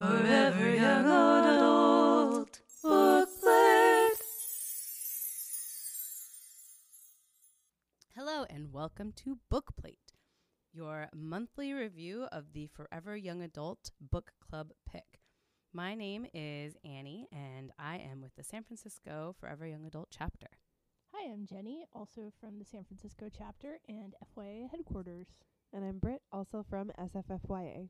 Forever Young Adult Booklet. Hello, and welcome to Bookplate, your monthly review of the Forever Young Adult Book Club pick. My name is Annie, and I am with the San Francisco Forever Young Adult chapter. Hi, I'm Jenny, also from the San Francisco chapter and FYA headquarters. And I'm Britt, also from SFFYA.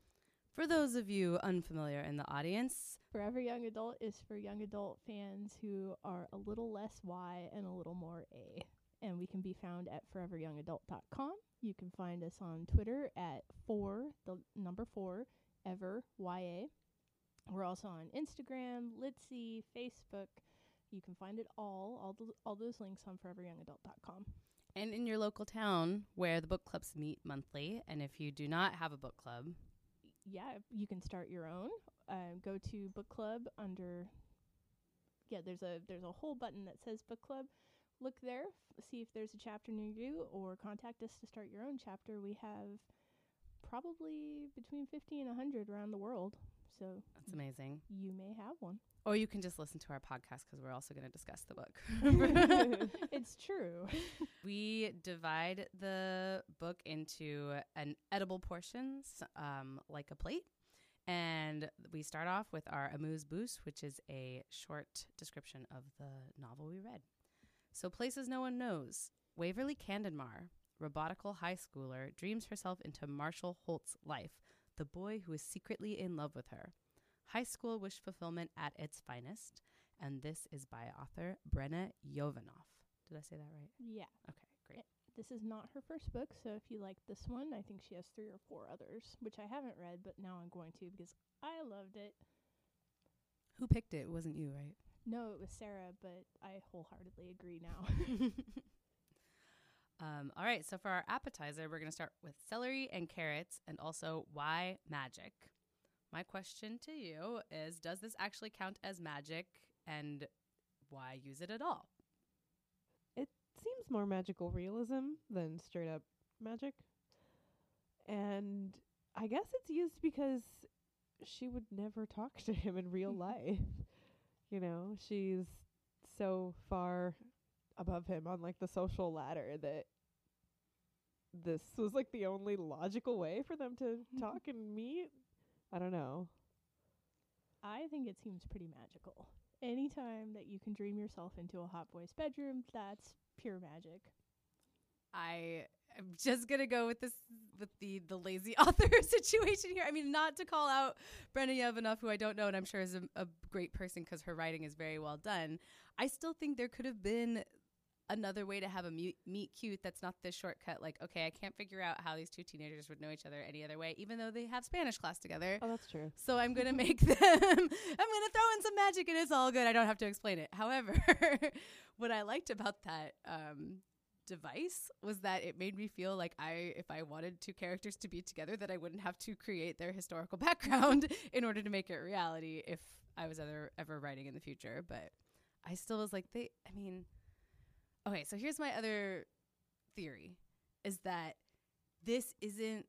For those of you unfamiliar in the audience, Forever Young Adult is for young adult fans who are a little less Y and a little more A. And we can be found at foreveryoungadult.com. You can find us on Twitter at 4, the number 4, ever YA. We're also on Instagram, Litsy, Facebook. You can find it all, all, th- all those links on foreveryoungadult.com. and in your local town where the book clubs meet monthly. And if you do not have a book club, yeah, you can start your own. Uh, go to book club under. Yeah, there's a there's a whole button that says book club. Look there, f- see if there's a chapter near you, or contact us to start your own chapter. We have probably between 50 and 100 around the world, so that's amazing. you may have one. Or you can just listen to our podcast because we're also going to discuss the book. it's true. we divide the book into an edible portions, um, like a plate. And we start off with our amuse bouche, which is a short description of the novel we read. So, places no one knows. Waverly Camdenmar, robotical high schooler, dreams herself into Marshall Holt's life, the boy who is secretly in love with her. High school wish fulfillment at its finest. And this is by author Brenna Jovanoff. Did I say that right? yeah. Okay, great. This is not her first book, so if you like this one, I think she has three or four others, which I haven't read, but now I'm going to because I loved it. Who picked it? It wasn't you, right? No, it was Sarah, but I wholeheartedly agree now. um, all right, so for our appetizer, we're going to start with celery and carrots and also why magic. My question to you is Does this actually count as magic and why use it at all? It seems more magical realism than straight up magic. And I guess it's used because she would never talk to him in real mm-hmm. life. You know, she's so far above him on like the social ladder that this was like the only logical way for them to talk and meet. I don't know. I think it seems pretty magical. Anytime that you can dream yourself into a hot boy's bedroom, that's pure magic. I am just gonna go with this with the the lazy author situation here. I mean, not to call out Brenda Yovanoff, who I don't know, and I'm sure is a, a great person because her writing is very well done. I still think there could have been another way to have a meet, meet cute that's not this shortcut. Like, okay, I can't figure out how these two teenagers would know each other any other way, even though they have Spanish class together. Oh, that's true. So I'm gonna make them. I'm gonna throw in some magic, and it's all good. I don't have to explain it. However, what I liked about that um, device was that it made me feel like I, if I wanted two characters to be together, that I wouldn't have to create their historical background in order to make it reality. If I was ever ever writing in the future, but I still was like, they. I mean, okay. So here's my other theory: is that this isn't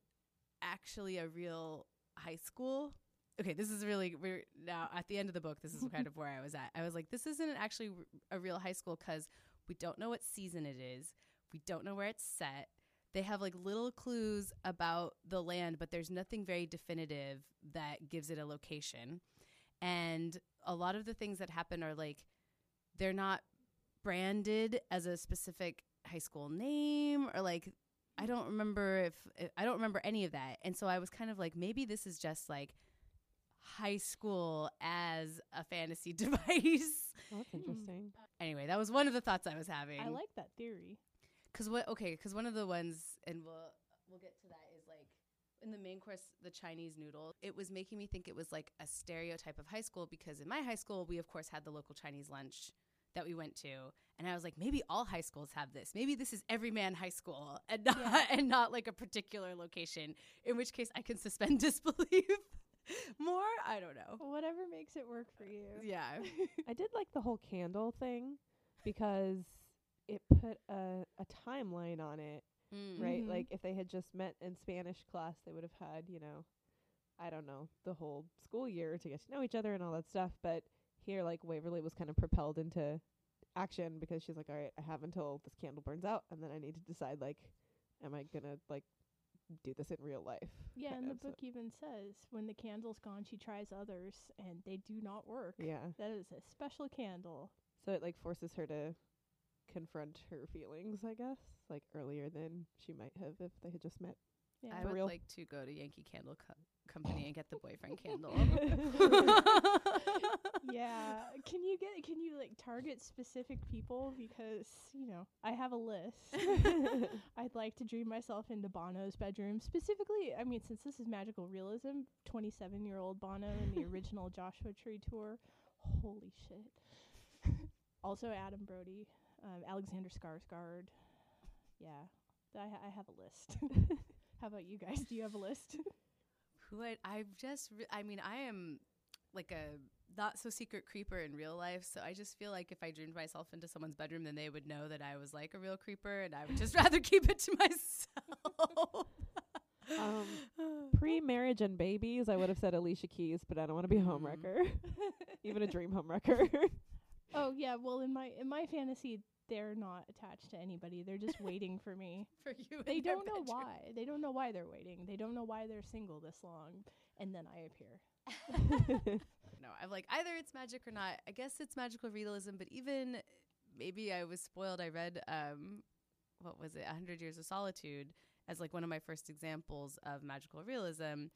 actually a real high school okay, this is really we're now at the end of the book. This is kind of where I was at. I was like, this isn't actually a real high school because we don't know what season it is. We don't know where it's set. They have like little clues about the land, but there's nothing very definitive that gives it a location. And a lot of the things that happen are like they're not branded as a specific high school name or like I don't remember if I don't remember any of that. And so I was kind of like maybe this is just like high school as a fantasy device. Oh, that's interesting. anyway, that was one of the thoughts I was having. I like that theory. Cuz what okay, cuz one of the ones and we'll we'll get to that is like in the main course the Chinese noodle. It was making me think it was like a stereotype of high school because in my high school we of course had the local Chinese lunch that we went to and I was like maybe all high schools have this. Maybe this is every man high school and not Yeah. and not like a particular location in which case I can suspend disbelief more. I don't know. Whatever makes it work for you. Yeah. I did like the whole candle thing because it put a, a timeline on it, Mm. right? Mhm. Like if they had just met in Spanish class, they would have had, you know, I don't know, the whole school year to get to know each other and all that stuff. But here, like Waverly was kind of propelled into action because she's like, all right, I have until this candle burns out, and then I need to decide like, am I gonna like do this in real life? Yeah, kind and the of, so- book even says when the candle's gone, she tries others and they do not work. Yeah. That is a special candle. So it like forces her to confront her feelings, I guess, like earlier than she might have if they had just met. Yeah. I For would real. like to go to Yankee Candle Co- Company and get the boyfriend candle. yeah. Can you get can you like target specific people because, you know, I have a list. I'd like to dream myself into Bono's bedroom. Specifically, I mean since this is magical realism, 27-year-old Bono in the original Joshua Tree tour. Holy shit. also Adam Brody, um, Alexander Skarsgård. Yeah. I ha- I have a list. How about you guys? Do you have a list? Who I I've just re- I mean I am like a not so secret creeper in real life, so I just feel like if I dreamed myself into someone's bedroom, then they would know that I was like a real creeper, and I would just rather keep it to myself. Um, Pre-marriage and babies, I would have said Alicia Keys, but I don't want to be a homewrecker, even a dream homewrecker. Oh yeah, well in my in my fantasy they're not attached to anybody. They're just waiting for me. for you. They don't know bedroom. why. They don't know why they're waiting. They don't know why they're single this long and then I appear. No, I'm like either it's magic or not. I guess it's magical realism, but even maybe I was spoiled. I read um, what was it, A Hundred Years of Solitude, as like one of my first examples of magical realism,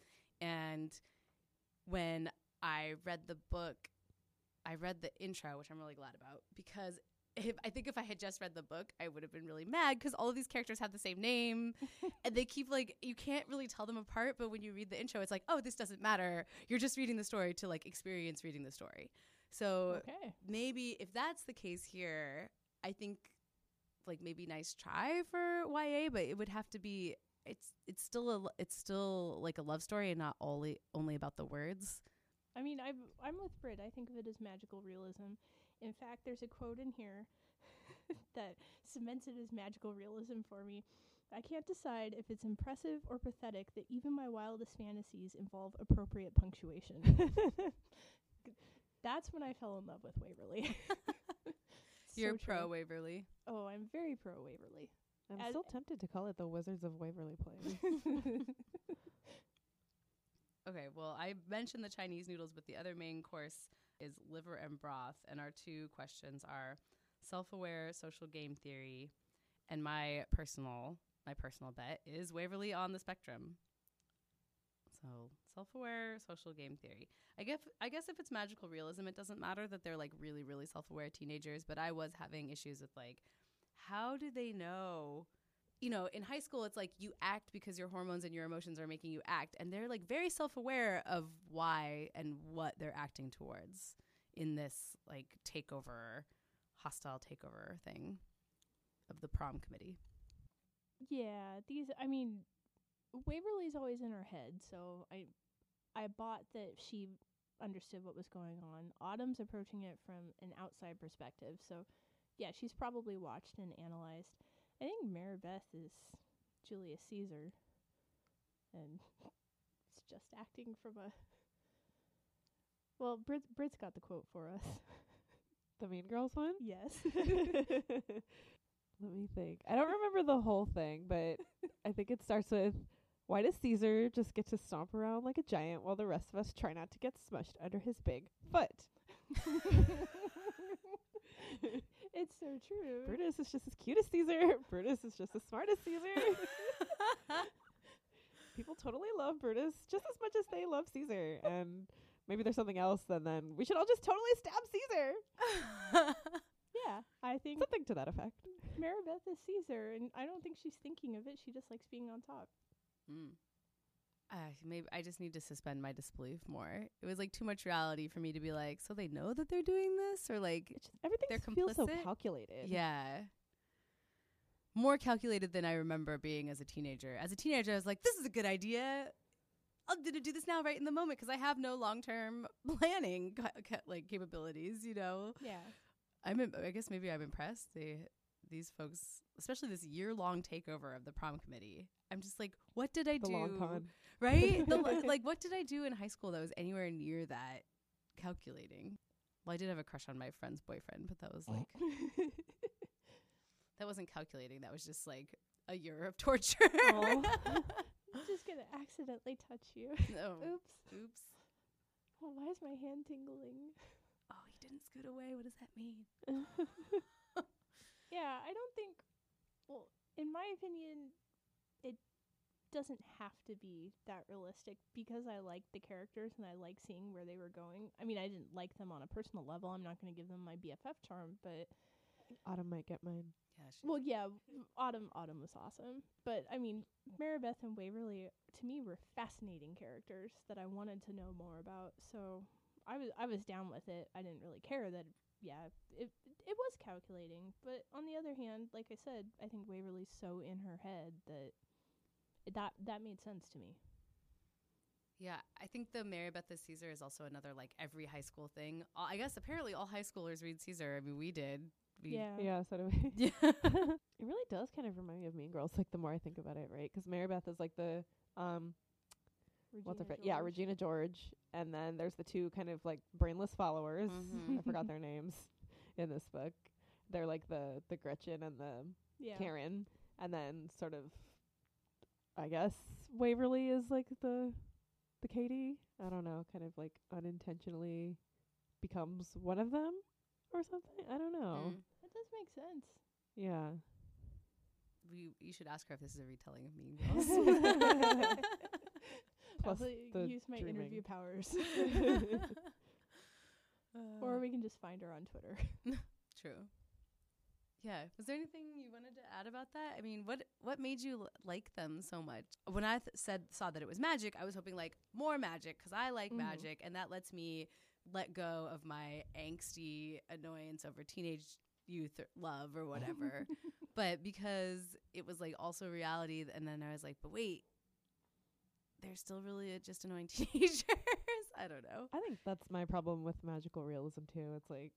and when I read the book, I read the intro, which I'm really glad about because. If, I think if I had just read the book, I would have been really mad because all of these characters have the same name, and they keep like you can't really tell them apart. But when you read the intro, it's like, oh, this doesn't matter. You're just reading the story to like experience reading the story. So Okay. maybe if that's the case here, I think like maybe nice try for YA, but it would have to be it's it's still a l- it's still like a love story and not only only about the words. I mean, I'm I'm with Brit. I think of it as magical realism. In fact, there's a quote in here that cements it as magical realism for me. I can't decide if it's impressive or pathetic that even my wildest fantasies involve appropriate punctuation. That's when I fell in love with Waverly. You're So pro true. Waverly. Oh, I'm very pro Waverly. I'm As- still tempted to call it the Wizards of Waverly Place. Okay, well, I mentioned the Chinese noodles, but the other main course is liver and broth, and our two questions are self-aware social game theory, and my personal my personal bet is Waverly on the spectrum. So self-aware social game theory. I guess I guess if it's magical realism, it doesn't matter that they're like really really self-aware teenagers. But I was having issues with like, how do they know? You know, in high school, it's like you act because your hormones and your emotions are making you act. And they're like very self aware of why and what they're acting towards in this like takeover, hostile takeover thing of the prom committee. Yeah, these I mean Waverly's always in her head, so I I bought that she understood what was going on. Autumn's approaching it from an outside perspective. So yeah, she's probably watched and analyzed. I think Maribeth is Julius Caesar and it's just acting from a Well, Brit Brit's got the quote for us. the Mean Girls one? yes. Let me think. I don't remember the whole thing, but I think it starts with why does Caesar just get to stomp around like a giant while the rest of us try not to get smushed under his big foot? It's so true. Brutus is just as cute as Caesar. Brutus is just as smart as Caesar. People totally love Brutus just as much as they love Caesar. And maybe there's something else, and then we should all just totally stab Caesar. Yeah, I think Something to that effect. Maribeth is Caesar, and I don't think she's thinking of it. She just likes being on top. Mm. Uh, maybe I just need to suspend my disbelief more. It was like too much reality for me to be like, so they know that they're doing this, or like, everything They're feels so calculated. yeah, more calculated than I remember being as a teenager. As a teenager, I was like, this is a good idea. I'm gonna do this now, right in the moment, because I have no long term planning ca- ca- like capabilities. You know, Yeah. I'm. Im- I guess maybe I'm impressed. They these folks, especially this year long takeover of the prom committee. I'm just like, what did I The do? Right? The, like, what did I do in high school that was anywhere near that calculating? Well, I did have a crush on my friend's boyfriend, but that was oh. like that wasn't calculating. That was just like a year of torture. I'm just gonna accidentally touch you. no. Oops. Oops. Oh, why is my hand tingling? Oh, he didn't scoot away. What does that mean? Yeah, I don't think. Well, in my opinion, doesn't have to be that realistic because I like the characters and I like seeing where they were going. I mean, I didn't like them on a personal level. I'm not going to give them my BFF charm, but Autumn might get mine. Yeah. Well, yeah, Autumn Autumn was awesome. But I mean, Maribeth and Waverly to me were fascinating characters that I wanted to know more about. So I was I was down with it. I didn't really care that yeah, it it was calculating, but on the other hand, like I said, I think Waverly's so in her head that it, that that made sense to me. yeah. I think the Mary Beth the Caesar is also another like every high school thing. Uh, I guess apparently all high schoolers read Caesar. I mean, we did. We, Yeah. Yeah, so do we. Yeah. it really does kind of remind me of Mean Girls. Like the more I think about it, right? Because Mary Beth is like the um, what's her Regina fa- yeah, Regina George, and then there's the two kind of like brainless followers. Mhm. I forgot their names in this book. They're like the the Gretchen and the Yeah. Karen, and then sort of, I guess Waverly is like the the Katie. I don't know, kind of like unintentionally becomes one of them or something. I don't know. Mm. That does make sense. Yeah. We you should ask her if this is a retelling of Mean Girls. Plus I'll the use my interview powers, Uh, or we can just find her on Twitter. True. Yeah. Was there anything you wanted to add about that? I mean, what what made you l- like them so much? When I th- said saw that it was magic, I was hoping like more magic because I like Mhm. magic, and that lets me let go of my angsty annoyance over teenage youth or love or whatever. but because it was like also reality, and then I was like, but wait, they're still really uh, just annoying teenagers. I don't know. I think that's my problem with magical realism too. It's like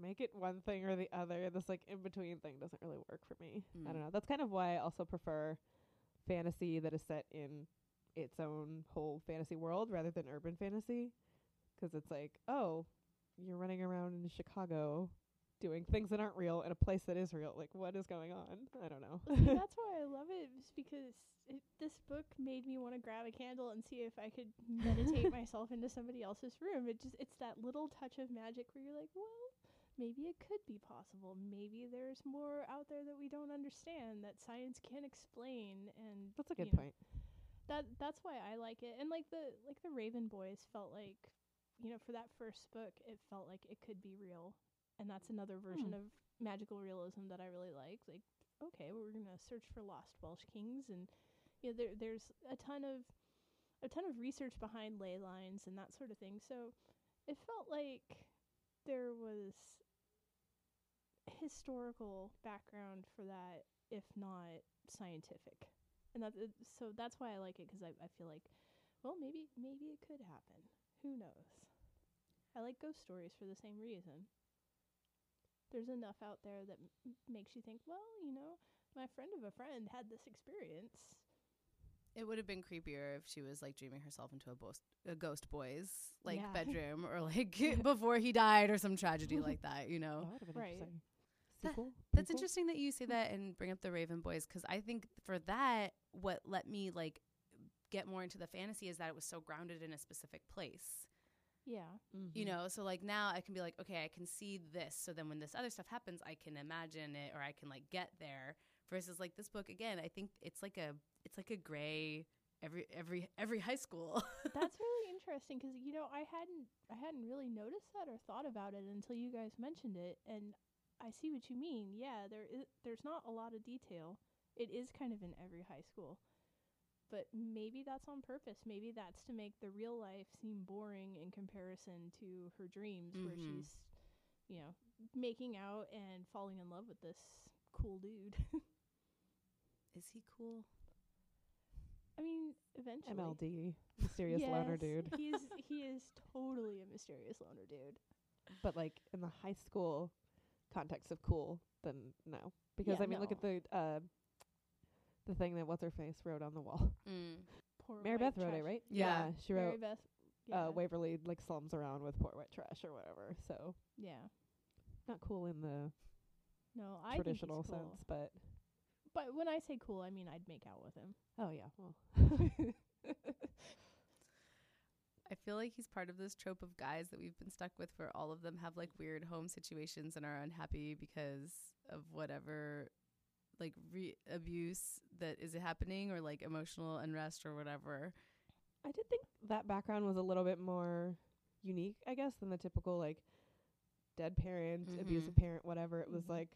make it one thing or the other. This like in between thing doesn't really work for me. I Mm. don't know. That's kind of why I also prefer fantasy that is set in its own whole fantasy world rather than urban fantasy. 'Cause it's like, oh, you're running around in Chicago doing things that aren't real in a place that is real. Like, what is going on? I don't know. See, that's why I love it. it, is because it, this book made me want to grab a candle and see if I could meditate myself into somebody else's room. It just it's that little touch of magic where you're like, well, maybe it could be possible. Maybe there's more out there that we don't understand that science can't explain. And That's a good you know, point. that that's why I like it. And like the like the Raven Boys felt like, you know, for that first book, it felt like it could be real. And that's another version Hmm. of magical realism that I really like. Like, okay, well, we're gonna search for lost Welsh kings, and you know, there there's a ton of a ton of research behind ley lines and that sort of thing. So it felt like there was historical background for that, if not scientific and that so that's why I like it 'cause I I feel like well maybe maybe it could happen who knows I like ghost stories for the same reason there's enough out there that m- makes you think well you know my friend of a friend had this experience It would have been creepier if she was like dreaming herself into a, ghost a ghost boy's like Yeah. bedroom or like before he died or some tragedy like that, you Oh, know. that would have been Right. interesting. That- Sequel? That's Prequel? interesting that you say that and bring up the Raven Boys because I think for that, what let me like get more into the fantasy is that it was so grounded in a specific place. yeah You Mhm. know, so like now I can be like, okay, I can see this. So then when this other stuff happens, I can imagine it or I can like get there. Versus like this book again, I think it's like a it's like a gray every every every high school. that's really interesting 'cause you know I hadn't I hadn't really noticed that or thought about it until you guys mentioned it and I see what you mean yeah there is there's not a lot of detail it is kind of in every high school but maybe that's on purpose maybe that's to make the real life seem boring in comparison to her dreams where Mhm. she's you know making out and falling in love with this cool dude Is he cool? I mean eventually MLD, mysterious loner Yes, dude. He's he is totally a mysterious loner dude. But like in the high school context of cool, then no. Because Yeah, I mean, look at the uh, the thing that what's her face wrote on the wall. Mm. Poor Mary white Beth wrote it, right? Yeah. she Mary wrote Beth. Yeah. uh, Waverly like slums around with poor white trash or whatever. So yeah. not cool in the No, I traditional think cool. sense, but But when I say cool, I mean I'd make out with him. oh yeah, well, I feel like he's part of this trope of guys that we've been stuck with where all of them have like weird home situations and are unhappy because of whatever like re- abuse that is happening or like emotional unrest or whatever. I did think that background was a little bit more unique, I guess, than the typical like dead parent, abusive Mhm. parent, whatever. It was Mhm. like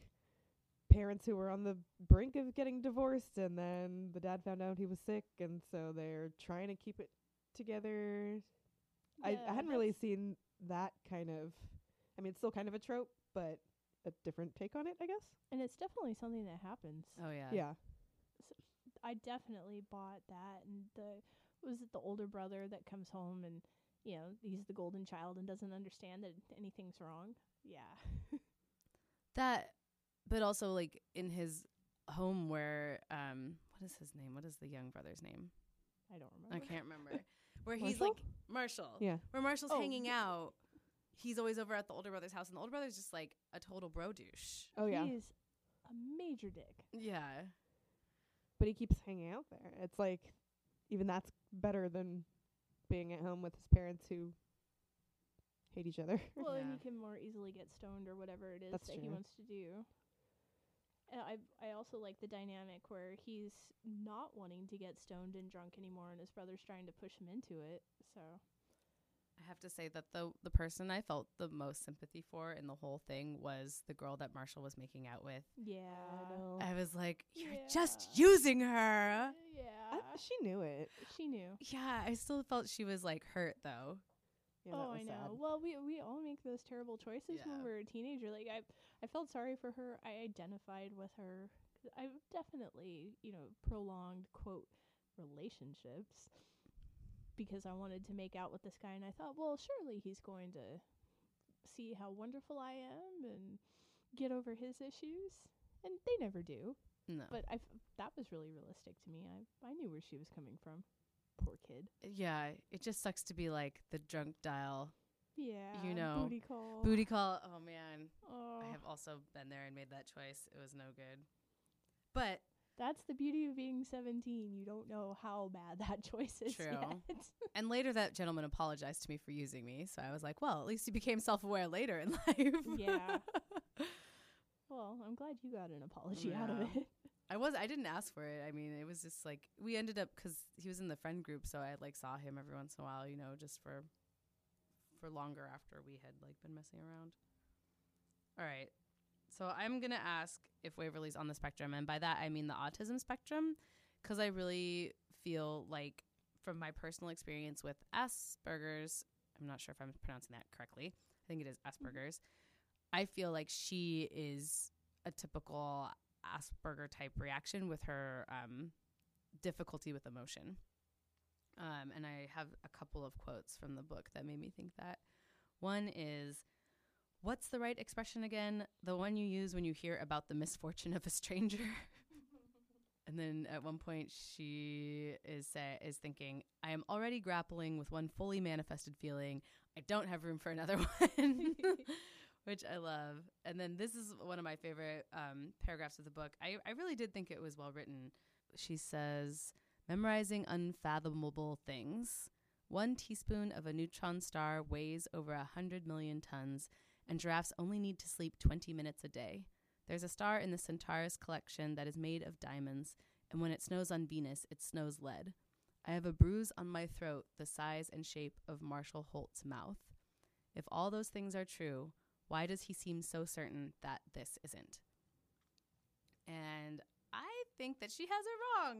parents who were on the brink of getting divorced and then the dad found out he was sick and so they're trying to keep it together. I, I hadn't really seen that kind of I mean it's still kind of a trope, but a different take on it, I guess. And it's definitely something that happens. Oh yeah. Yeah. I definitely bought that and the was it the older brother that comes home and you know, he's the golden child and doesn't understand that anything's wrong. Yeah. That but also like in his home where um what is his name? What is the young brother's name? I don't remember. I can't remember. where he's Marshall? like Marshall. Yeah. Where Marshall's Oh, hanging out. He's always over at the older brother's house and the older brother's just like a total bro douche. Oh yeah. He's a major dick. Yeah. but he keeps hanging out there. It's like even that's better than being at home with his parents who hate each other. Well, and Yeah. he can more easily get stoned or whatever it is That's that he wants to do. And I I also like the dynamic where he's not wanting to get stoned and drunk anymore, and his brother's trying to push him into it. So I have to say that the the person I felt the most sympathy for in the whole thing was the girl that Marshall was making out with. yeah, I was like, You're Yeah. just using her. yeah. I, she knew it. she knew. Yeah, I still felt she was like hurt though. Yeah, oh, I know. sad. Well, we we all make those terrible choices Yeah. when we're a teenager. Like I I felt sorry for her. I identified with her. 'Cause I've definitely, you know, prolonged quote relationships because I wanted to make out with this guy and I thought, well, surely he's going to see how wonderful I am and get over his issues. And they never do. No. But I that was really realistic to me. I I knew where she was coming from. Poor kid. yeah, it just sucks to be like the drunk dial Yeah. You know, booty call. booty call. Oh man, Oh. I have also been there and made that choice. It was no good. But That's the beauty of being 17. You don't know how bad that choice is True. yet. and later that gentleman apologized to me for using me, so I was like, well, at least he became self-aware later in life. Yeah. well, I'm glad you got an apology out of it. I was I didn't ask for it. I mean, it was just like we ended up cuz he was in the friend group, so I like saw him every once in a while, you know, just for for longer after we had like been messing around. All right. So I'm to ask if Waverly's on the spectrum and by that I mean the autism spectrum cuz I really feel like from my personal experience with Asperger's, I'm not sure if I'm pronouncing that correctly. I think it is Asperger's. I feel like she is a typical Asperger type reaction with her um, difficulty with emotion. Um, and I have a couple of quotes from the book that made me think that. One is, What's the right expression again? The one you use when you hear about the misfortune of a stranger. and then at one point she is say, is thinking, I am already grappling with one fully manifested feeling. I don't have room for another one. which I love. And then this is one of my favorite um, paragraphs of the book. I, I really did think it was well written. She says, memorizing unfathomable things. One teaspoon of a neutron star weighs over a hundred million tons, and giraffes only need to sleep 20 minutes a day. There's a star in the Centaurus collection that is made of diamonds, and when it snows on Venus, it snows lead. I have a bruise on my throat the size and shape of Marshall Holt's mouth. If all those things are true, why does he seem so certain that this isn't? And I think that she has it wrong.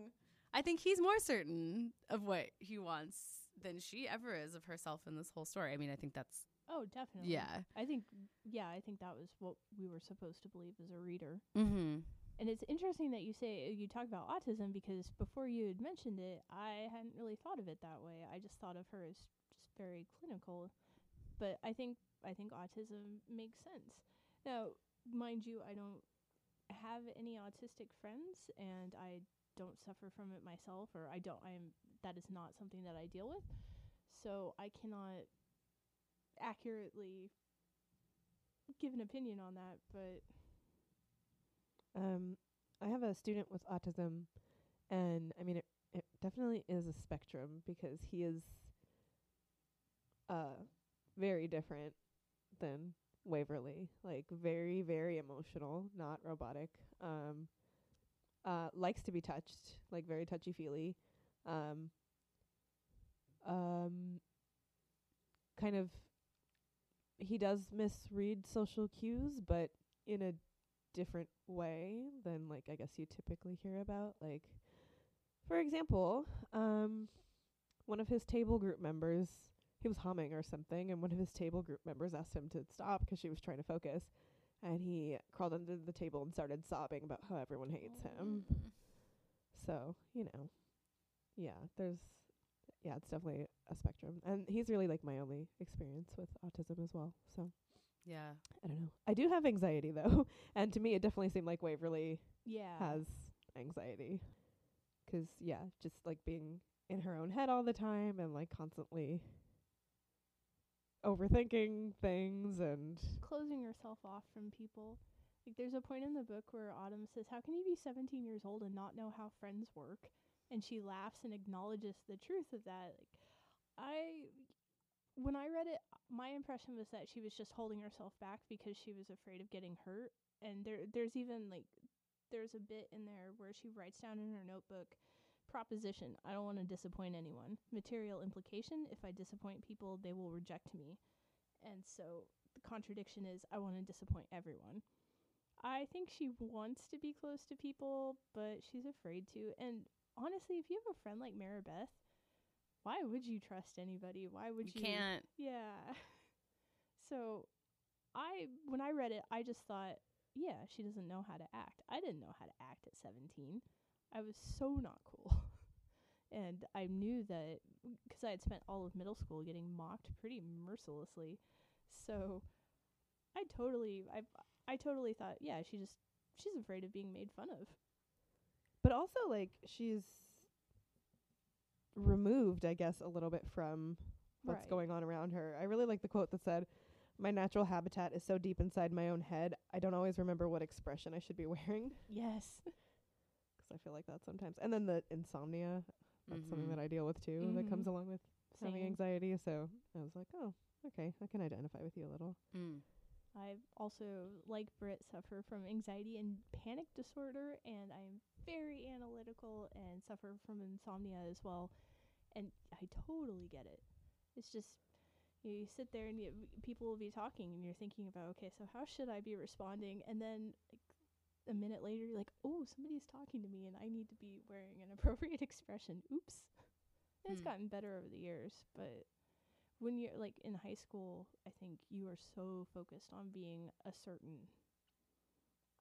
I think he's more certain of what he wants than she ever is of herself in this whole story. I mean, I think that's Oh, definitely. yeah. I think yeah, I think that was what we were supposed to believe as a reader. Mm-hmm. And it's interesting that you say you talk about autism because before you had mentioned it, I hadn't really thought of it that way. I just thought of her as just very clinical. But I think I think autism makes sense. Now, mind you, I don't have any autistic friends and I don't suffer from it myself or I don't I'm that is not something that I deal with. So I cannot accurately give an opinion on that, but Um, I have a student with autism, and I mean, it, it definitely is a spectrum because he is uh very different than Waverly. Like very, very emotional, not robotic. Um, uh, likes to be touched, like very touchy feely. Um, um, kind of, he does misread social cues, but in a different way than like I guess you typically hear about. Like for example, um one of his table group members he was humming or something and one of his table group members asked him to stop 'cause she was trying to focus and he crawled under the table and started sobbing about how everyone hates him. Mm. So, you know. Yeah, there's yeah, it's definitely a spectrum. And he's really like my only experience with autism as well. So, Yeah. I don't know. I do have anxiety though, and to me, it definitely seemed like Waverly yeah. has anxiety. 'Cause yeah, just like being in her own head all the time and like constantly overthinking things and closing herself off from people. Like there's a point in the book where Autumn says, "How can you be 17 years old and not know how friends work?" And she laughs and acknowledges the truth of that. Like I when I read it, my impression was that she was just holding herself back because she was afraid of getting hurt. And there there's even like there's a bit in there where she writes down in her notebook proposition I don't want to disappoint anyone. Material implication if I disappoint people, they will reject me. And so the contradiction is I want to disappoint everyone. I think she wants to be close to people, but she's afraid to. And honestly, if you have a friend like Maribeth, why would you trust anybody? Why would You you? can't. Yeah. So I when I read it, I just thought, yeah, she doesn't know how to act. I didn't know how to act at 17. I was so not cool. and I knew that because I had spent all of middle school getting mocked pretty mercilessly. So I totally I I totally thought, yeah, she just she's afraid of being made fun of. but also like she's removed, I guess, a little bit from what's Right. going on around her. I really like the quote that said, "My natural habitat is so deep inside my own head, I don't always remember what expression I should be wearing." Yes. 'Cause I feel like that sometimes. And then the insomnia, that's something Mhm. that I deal with too. That comes Mhm. along with having anxiety. So I was like, oh, okay, I can identify with you a little. Mm. I also, like Britt, suffer from anxiety and panic disorder, and I'm very analytical and suffer from insomnia as well. And I totally get it. It's just you, you sit there and you, people will be talking, and you're thinking about, okay, so how should I be responding? And then like a minute later, you're like, oh, somebody's talking to me, and I need to be wearing an appropriate expression. Oops. It's Hmm. gotten better over the years, but when you're like in high school, I think you are so focused on being a certain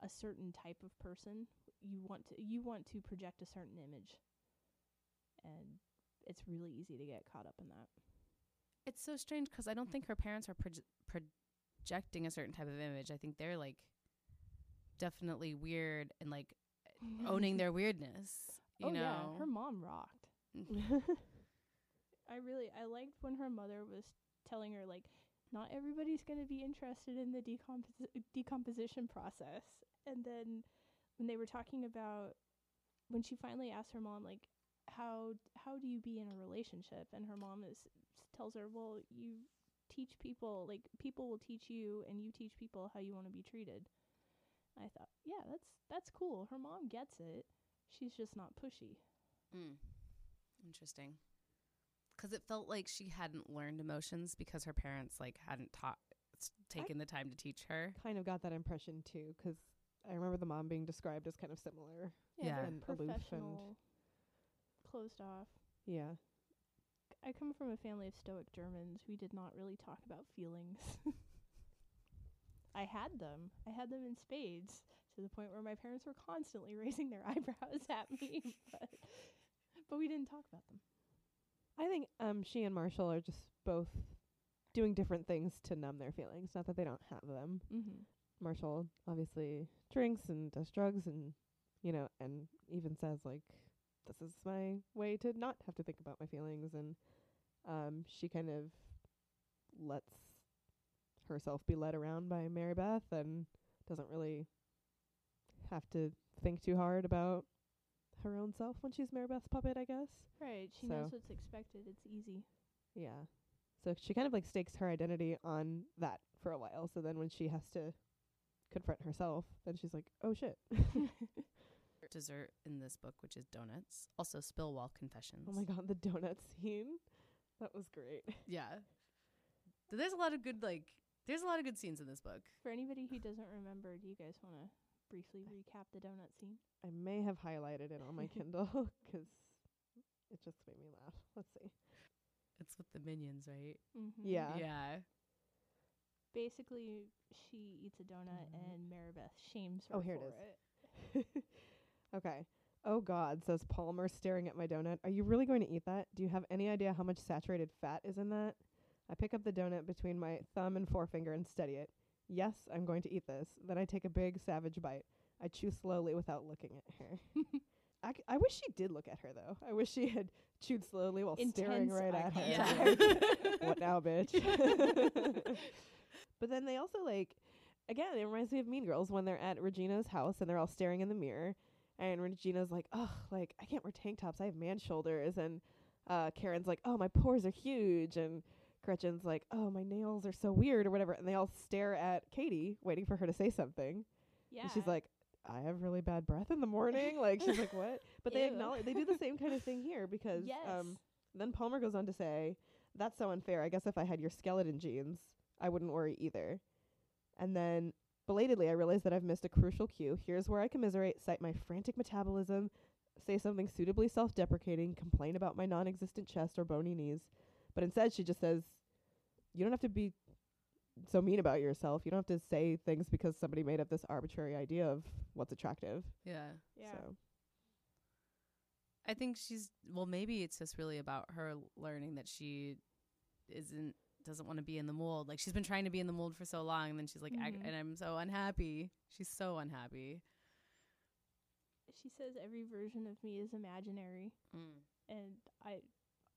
a certain type of person. You want to you want to project a certain image. And it's really easy to get caught up in that. It's so strange 'cause I don't think her parents are proje- projecting a certain type of image. I think they're like definitely weird and like owning their weirdness. You oh know, yeah, her mom rocked. Mm-hmm. I really I liked when her mother was telling her like not everybody's going to be interested in the decompos- decomposition process. And then when they were talking about when she finally asked her mom like how how do you be in a relationship and her mom is tells her well you teach people like people will teach you and you teach people how you want to be treated. I thought, yeah, that's that's cool. Her mom gets it. She's just not pushy. Mm. Interesting. Because it felt like she hadn't learned emotions because her parents like hadn't taught s- taken the time to teach her. kind of got that impression too, 'cause I remember the mom being described as kind of similar. Yeah. they're And aloof and- closed off. Yeah. I come from a family of stoic Germans. We did not really talk about feelings. I had them. I had them in spades to the point where my parents were constantly raising their eyebrows at me, but but we didn't talk about them. I think um she and Marshall are just both doing different things to numb their feelings. Not that they don't have them. Mm-hmm. Marshall obviously drinks and does drugs and you know, and even says like this is my way to not have to think about my feelings and um she kind of lets herself be led around by Mary Beth and doesn't really have to think too hard about her own self when she's Mary Beth's puppet, I guess. Right. She So- knows what's expected. It's easy. Yeah. So she kind of like stakes her identity on that for a while. So then when she has to confront herself, then she's like, "Oh shit." Dessert in this book, which is donuts. Also, Spillwall Confessions. oh my god, the donut scene. That was great. Yeah. There's a lot of good like. There's a lot of good scenes in this book. For anybody who doesn't remember, do you guys want to briefly recap the donut scene? I may have highlighted it on my Kindle 'cause it just made me laugh. Let's see. It's with the minions, right? Mm-hmm. Yeah. Yeah. Basically, she eats a donut Mhm. and Maribeth shames her Oh, here it for is. okay. Oh God, says Palmer, staring at my donut. Are you really going to eat that? Do you have any idea how much saturated fat is in that? I pick up the donut between my thumb and forefinger and study it. Yes, I'm going to eat this. Then I take a big, savage bite. I chew slowly without looking at her. I, c- I wish she did look at her though. I wish she had chewed slowly while staring right at her. Yeah. What now, bitch? but then they also like again, it reminds me of Mean Girls when they're at Regina's house and they're all staring in the mirror and Regina's like, "Oh, like I can't wear tank tops. I have man shoulders." And uh Karen's like, "Oh, my pores are huge." And Gretchen's like, "Oh, my nails are so weird or whatever." And they all stare at Katie waiting for her to say something. Yeah. And she's like, "I have really bad breath in the morning." like she's like, "What?" But they acknowledge they do the same kind of thing here because yes. um then Palmer goes on to say, That's so unfair. I guess if I had your skeleton genes, I wouldn't worry either. And then belatedly, I realize that I've missed a crucial cue. Here's where I commiserate, cite my frantic metabolism, say something suitably self deprecating, complain about my non existent chest or bony knees. But instead, she just says, You don't have to be so mean about yourself. You don't have to say things because somebody made up this arbitrary idea of what's attractive. Yeah. yeah. So, I think she's well. Maybe it's just really about her learning that she isn't doesn't want to be in the mold. Like she's been trying to be in the mold for so long, and then she's like, I, Mhm. and I'm so unhappy. She's so unhappy. She says every version of me is imaginary. and I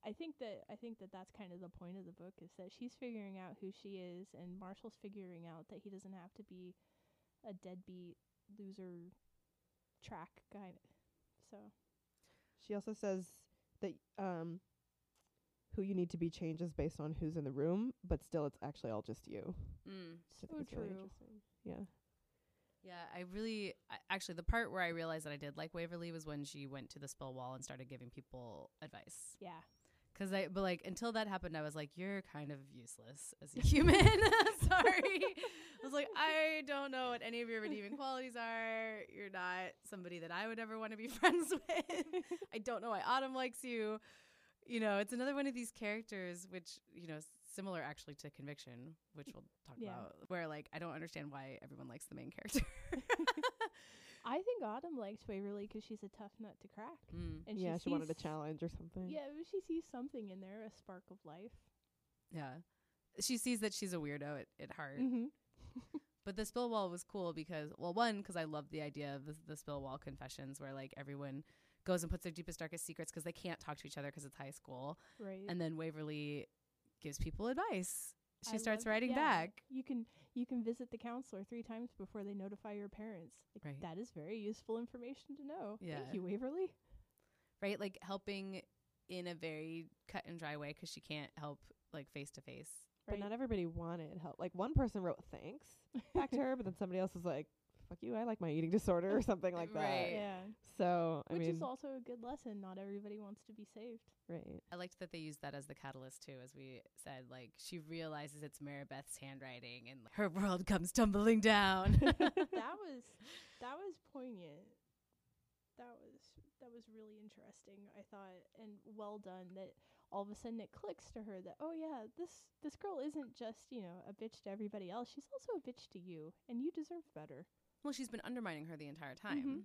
I think that I think that that's kind of the point of the book is that she's figuring out who she is and Marshall's figuring out that he doesn't have to be a deadbeat loser track guy. So She also says that um who you need to be changes based on who's in the room, but still it's actually all just you. Mm. So think is really true. Yeah. Yeah, I really I, actually the part where I realized that I did like Waverly was when she went to the spill wall and started giving people advice. yeah, Cause I, but like until that happened, I was like, you're kind of useless as a human. Sorry, I was like, I don't know what any of your redeeming qualities are. You're not somebody that I would ever want to be friends with. I don't know why Autumn likes you. You know, it's another one of these characters, which you know, similar actually to Conviction, which we'll talk Yeah. about, where like I don't understand why everyone likes the main character. I think Autumn likes Waverly 'cause she's a tough nut to crack, mm, and yeah, she, she wanted a challenge or something. Yeah, but she sees something in there, a spark of life. yeah, she sees that she's a weirdo at, at heart. Mm-hmm. But the spill wall was cool because, well, one, because I love the idea of the, the spill wall confessions where like everyone goes and puts their deepest, darkest secrets because they can't talk to each other because it's high school. Right. And then Waverly gives people advice. She I starts love- writing yeah, back. You can you can visit the counselor three times before they notify your parents. Like, Right. That is very useful information to know. Yeah. Thank you, Waverly. Right? Like helping in a very cut and dry way because she can't help like face to face. But Right. not everybody wanted help. Like one person wrote thanks back to her, but then somebody else was like, "Fuck you, I like my eating disorder" or something like that. Right. Yeah. So I Which mean, is also a good lesson. Not everybody wants to be saved. right? I liked that they used that as the catalyst too, as we said. Like she realizes it's Maribeth's handwriting and like, her world comes tumbling down. that was that was poignant. That was that was really interesting. I thought and well done that all of a sudden it clicks to her that oh yeah, this this girl isn't just, you know, a bitch to everybody else. She's also a bitch to you and you deserve better. Well, she's been undermining her the entire time. Mhm.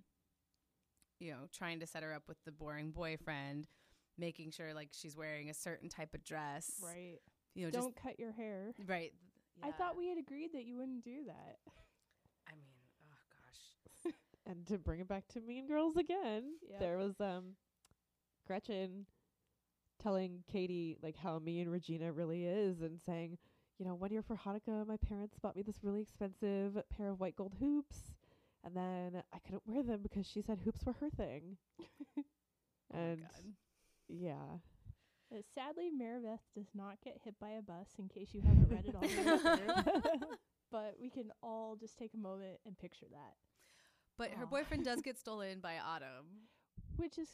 You know, trying to set her up with the boring boyfriend, making sure like she's wearing a certain type of dress. Right. You know, Don't cut your hair. right. I thought we had agreed that you wouldn't do that. I mean, oh gosh. And to bring it back to Mean Girls again, Yeah. there was um Gretchen telling Katie like how mean Regina really is and saying, you know, one year for Hanukkah, my parents bought me this really expensive pair of white gold hoops, and then I couldn't wear them because she said hoops were her thing. Oh and God. yeah, Uh, sadly, Maribeth does not get hit by a bus. In case you haven't read it already, but we can all just take a moment and picture that, But her boyfriend does get stolen by Autumn. which is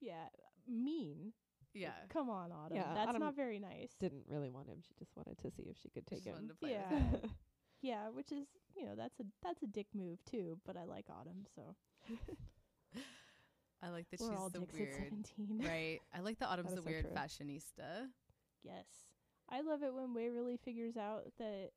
yeah mean. Yeah. Come on, Autumn. Yeah, That's Autumn not very nice. didn't really want him. She just wanted to see if she could She take just him. wanted to play with Yeah. him. Yeah, which is you know that's a that's a dick move too. But I like Autumn, so I like that we're she's all the dicks weird. at seventeen. right. I like that Autumn's That the is so weird true. fashionista. Yes. I love it when Waverly figures out that,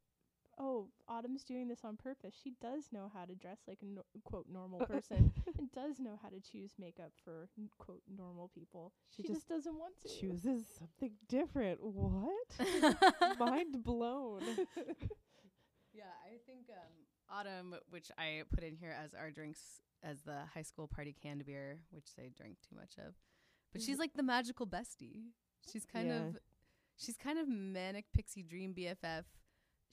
oh, Autumn's doing this on purpose. She does know how to dress like a no- quote normal person and does know how to choose makeup for n- quote normal people. She She, just just doesn't want to. Chooses something different. What? Mind blown. Yeah, I think um, Autumn, which I put in here as our drinks as the high school party canned beer, which they drink too much of. But she's like the magical bestie. She's kind Yeah. of she's kind of manic pixie dream BFF.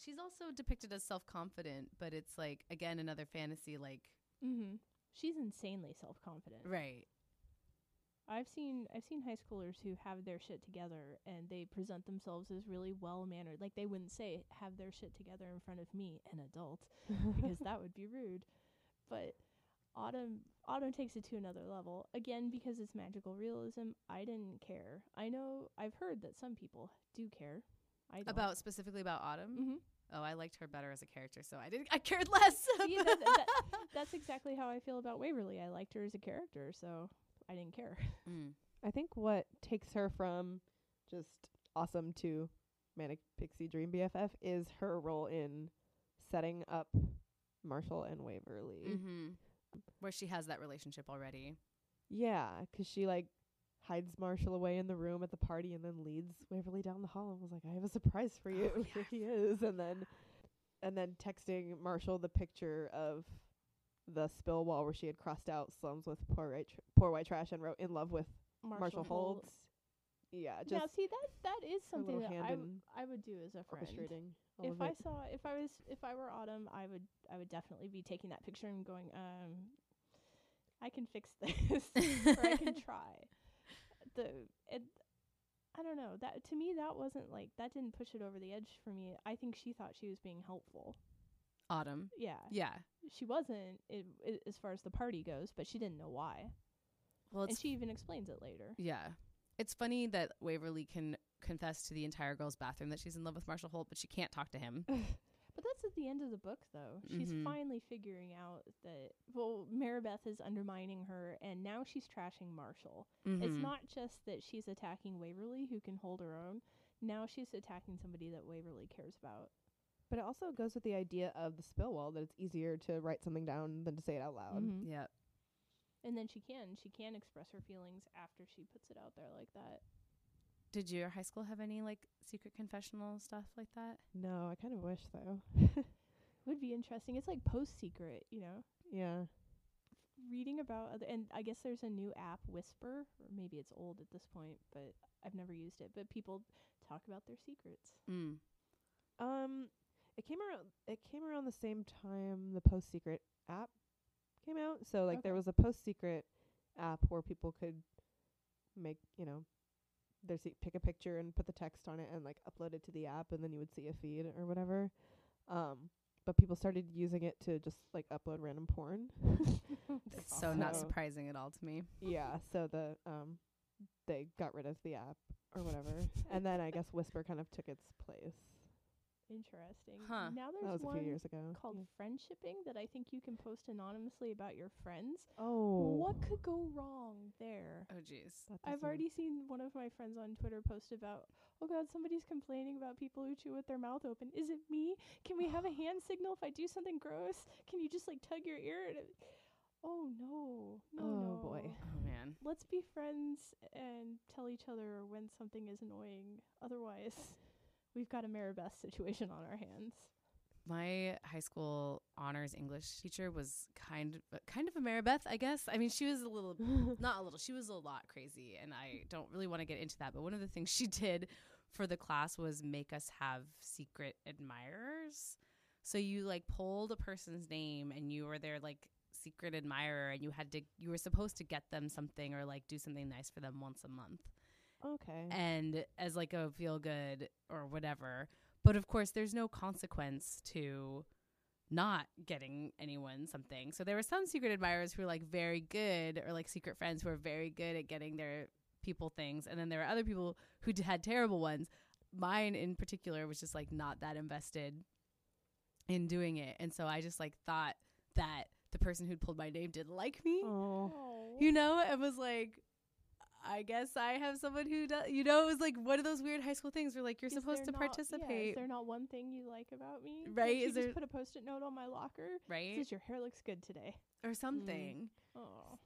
She's also depicted as self-confident, but it's like again another fantasy like Mm-hmm. She's insanely self confident. right. I've seen I've seen high schoolers who have their shit together and they present themselves as really well mannered. Like they wouldn't say have their shit together in front of me, an adult, because that would be rude. But Autumn Autumn takes it to another level. Again, because it's magical realism, I didn't care. I know I've heard that some people do care. I don't. About specifically about Autumn. hmm Oh, I liked her better as a character, so I didn't I cared less. See, that, that, that's exactly how I feel about Waverly. I liked her as a character, so I didn't care. Mm. I think what takes her from just awesome to manic pixie dream BFF is her role in setting up Marshall and Waverly. Mm-hmm. Where she has that relationship already. Yeah, 'cause she like hides Marshall away in the room at the party and then leads Waverly down the hall and was like, "I have a surprise for you." Oh, Here he is, and then and then texting Marshall the picture of the spill wall where she had crossed out slums with poor white tr- poor white trash and wrote in love with Marshall, Holt. Holtz. Yeah, now, see that that is something that I, w- I would do as a friend. If I it. saw, if I was, if I were Autumn, I would, I would definitely be taking that picture and going, um, I can fix this, or I can try. The it, I don't know that to me that wasn't like that didn't push it over the edge for me. I think she thought she was being helpful. Autumn. Yeah, Yeah. she wasn't it, it, as far as the party goes, but she didn't know why, Well, and she even explains it later. Yeah. It's funny that Waverly can confess to the entire girls' bathroom that she's in love with Marshall Holt, but she can't talk to him. But that's at the end of the book, though. She's Mhm. finally figuring out that, well, Maribeth is undermining her, and now she's trashing Marshall. It's Mhm. not just that she's attacking Waverly, who can hold her own. Now she's attacking somebody that Waverly cares about. But it also goes with the idea of the spill wall that it's easier to write something down than to say it out loud. Mhm. Yeah. And then she can. She can express her feelings after she puts it out there like that. Did your high school have any like secret confessional stuff like that? No, I kind of wish though. Would be interesting. It's like post secret, you know? yeah. Reading about other, and I guess there's a new app, Whisper, or maybe it's old at this point, but I've never used it. But people talk about their secrets. Mm. Um, it came around. It came around the same time the Post Secret app came out. So like there was a Post Secret app where people could make you know their se- pick a picture and put the text on it and like upload it to the app and then you would see a feed or whatever. Um, but people started using it to just like upload random porn. It's so not surprising at all to me. yeah. So the um they got rid of the app or whatever, and then I guess Whisper kind of took its place. Interesting. Huh. Now there's That was a one few years ago. called Yeah. friendshipping that I think you can post anonymously about your friends. Oh, What could go wrong there? Oh jeez. I've already seen one of my friends on Twitter post about, oh god, somebody's complaining about people who chew with their mouth open. Is it me? Can we have a hand signal if I do something gross? Can you just like tug your ear? And it, oh no, no, Oh, no. boy. Oh man. Let's be friends and tell each other when something is annoying. Otherwise, we've got a Maribeth situation on our hands. my high school honors English teacher was kind of kind of a Maribeth, I guess. I mean, she was a little not a little, she was a lot crazy and I don't really want to get into that, but one of the things she did for the class was make us have secret admirers. So you like pulled a person's name and you were their like secret admirer and you had to you were supposed to get them something or like do something nice for them once a month okay. and as like a feel good or whatever. But of course, there's no consequence to not getting anyone something. So there were some secret admirers who were like very good, or like secret friends who were very good at getting their people things, and then there were other people who d- had terrible ones. Mine in particular was just like not that invested in doing it, and so I just like thought that the person who'd pulled my name didn't like me you know, and was like, I guess I have someone who does, you know, it was like one of those weird high school things where like you're Is supposed to not- Yeah, participate, is there not one thing you like about me? Right, is just there- put a post-it note on my locker? right? Says your hair looks good today. Or something. Oh.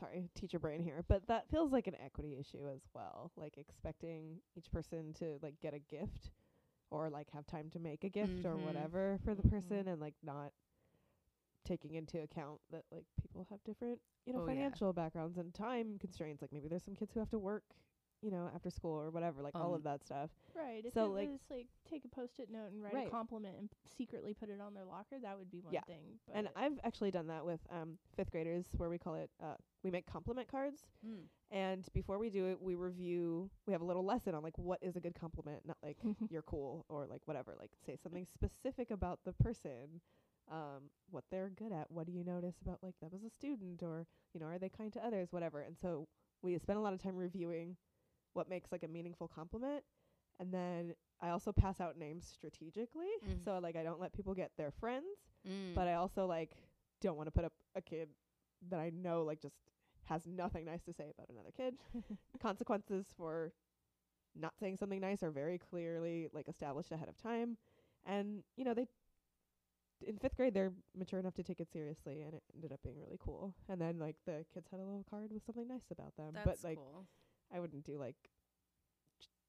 Sorry, teacher brain here, but that feels like an equity issue as well. Like expecting each person to like get a gift or like have time to make a gift or Mhm. whatever for the Mhm. person and like not taking into account that like people have different, you know, Oh, yeah. financial backgrounds and time constraints. Like maybe there's some kids who have to work, you know, after school or whatever, like all Um, of that stuff. Right. If So, it like- was like take a post-it note and write Right. a compliment and secretly put it on their locker, that would be one Yeah. thing. But And I've actually done that with um fifth graders where we call it uh we make compliment cards Mm. and before we do it we review we have a little lesson on like what is a good compliment, not like you're cool or like whatever. Like say something specific about the person, um, what they're good at. What do you notice about like them as a student or, you know, are they kind to others, whatever. And so we spend a lot of time reviewing what makes like a meaningful compliment. And then I also pass out names strategically. Mm. So like I don't let people get their friends, Mm. but I also like don't want to put up a kid that I know like just has nothing nice to say about another kid. Consequences for not saying something nice are very clearly like established ahead of time. And, you know, they in fifth grade they're mature enough to take it seriously and it ended up being really cool. And then like the kids had a little card with something nice about them. That's but like cool. I wouldn't do like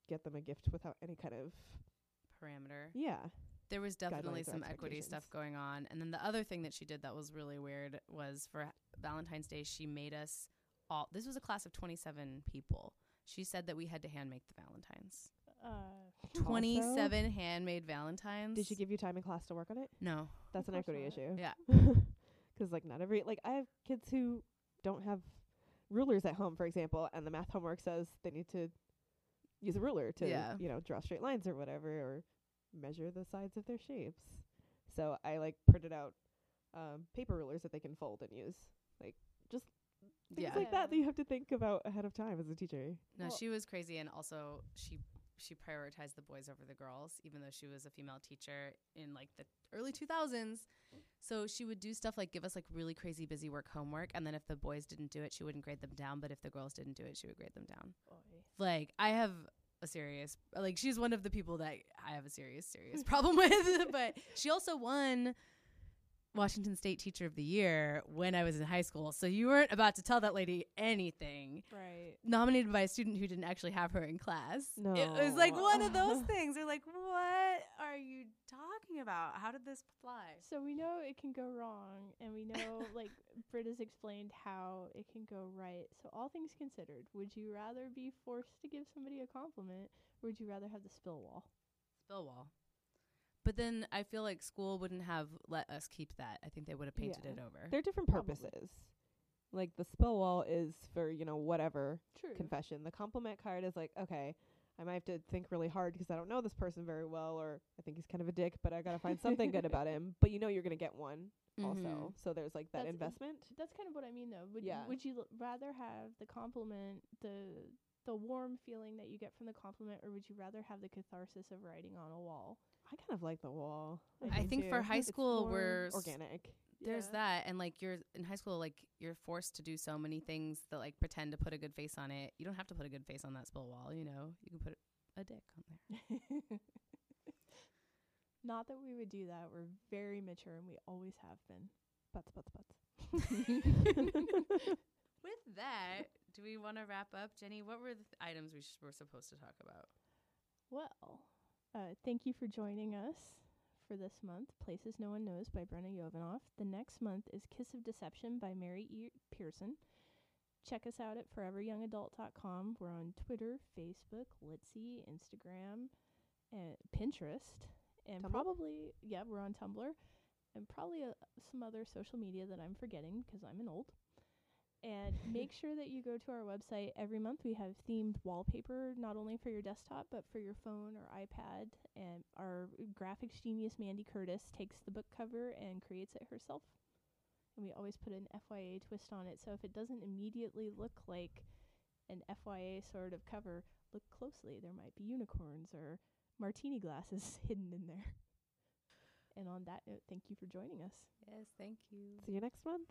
get them a gift without any kind of Parameter. yeah. There was definitely some equity stuff going on. And then the other thing that she did that was really weird was for Valentine's Day, she made us all, this was a class of 27 people. She said that we had to hand make the Valentines. Uh, 27 handmade Valentines. Did she give you time in class to work on it? No. That's an equity not. issue. Yeah. 'Cause like not every like I have kids who don't have rulers at home, for example, and the math homework says they need to use a ruler to Yeah. you know draw straight lines or whatever or measure the sides of their shapes. So I like printed out um, paper rulers that they can fold and use, like just things Yeah. like that that you have to think about ahead of time as a teacher. No, Well- she was crazy, and also she she prioritized the boys over the girls, even though she was a female teacher in like the early 2000s. So she would do stuff like give us like really crazy busy work homework, and then if the boys didn't do it, she wouldn't grade them down. But if the girls didn't do it, she would grade them down. boy. Like I have a serious like she's one of the people that I have a serious serious problem with. but she also won Washington State Teacher of the Year when I was in high school. So you weren't about to tell that lady anything Right. nominated by a student who didn't actually have her in class. No. It was like one of those things. They're like, what are you talking about? How did this fly? So we know it can go wrong, and we know, like Britta's explained, how it can go right. So all things considered, would you rather be forced to give somebody a compliment, or would you rather have the spill wall? Spill wall. But then I feel like school wouldn't have let us keep that. I think they would have painted Yeah. it over. They're different Probably. purposes. Like the spell wall is for you know whatever True. confession. The compliment card is like, okay, I might have to think really hard because I don't know this person very well, or I think he's kind of a dick, but I gotta find something good about him. But you know you're gonna get one also, Mhm. so there's like that That's- investment. That's kind of what I mean, though. Would Yeah. you, would you l- rather have the compliment, the the warm feeling that you get from the compliment, or would you rather have the catharsis of writing on a wall? I kind of like the wall. I do think for too. high It's school, we're organic. There's Yeah. that, and like you're in high school, like you're forced to do so many things that like pretend to put a good face on it. You don't have to put a good face on that spill wall, you know. You can put a dick on there. Not that we would do that. We're very mature, and we always have been. Butts, butts, butts. With that, do we want to wrap up, Jenny? What were the th- items we sh- were supposed to talk about? Well, uh, thank you for joining us for this month, Places No One Knows by Brenna Yovanoff. The next month is Kiss of Deception by Mary E. Pearson. Check us out at foreveryoungadult.com. We're on Twitter, Facebook, Litsy, Instagram, and Pinterest, and Tumblr? probably, yeah, we're on Tumblr, and probably uh, some other social media that I'm forgetting because I'm an old. And make sure that you go to our website every month. We have themed wallpaper, not only for your desktop, but for your phone or iPad. And our graphics genius, Mandy Curtis, takes the book cover and creates it herself. And we always put an FYA twist on it. So if it doesn't immediately look like an FYA sort of cover, look closely. There might be unicorns or martini glasses hidden in there. And on that note, thank you for joining us. Yes, thank you. See you next month.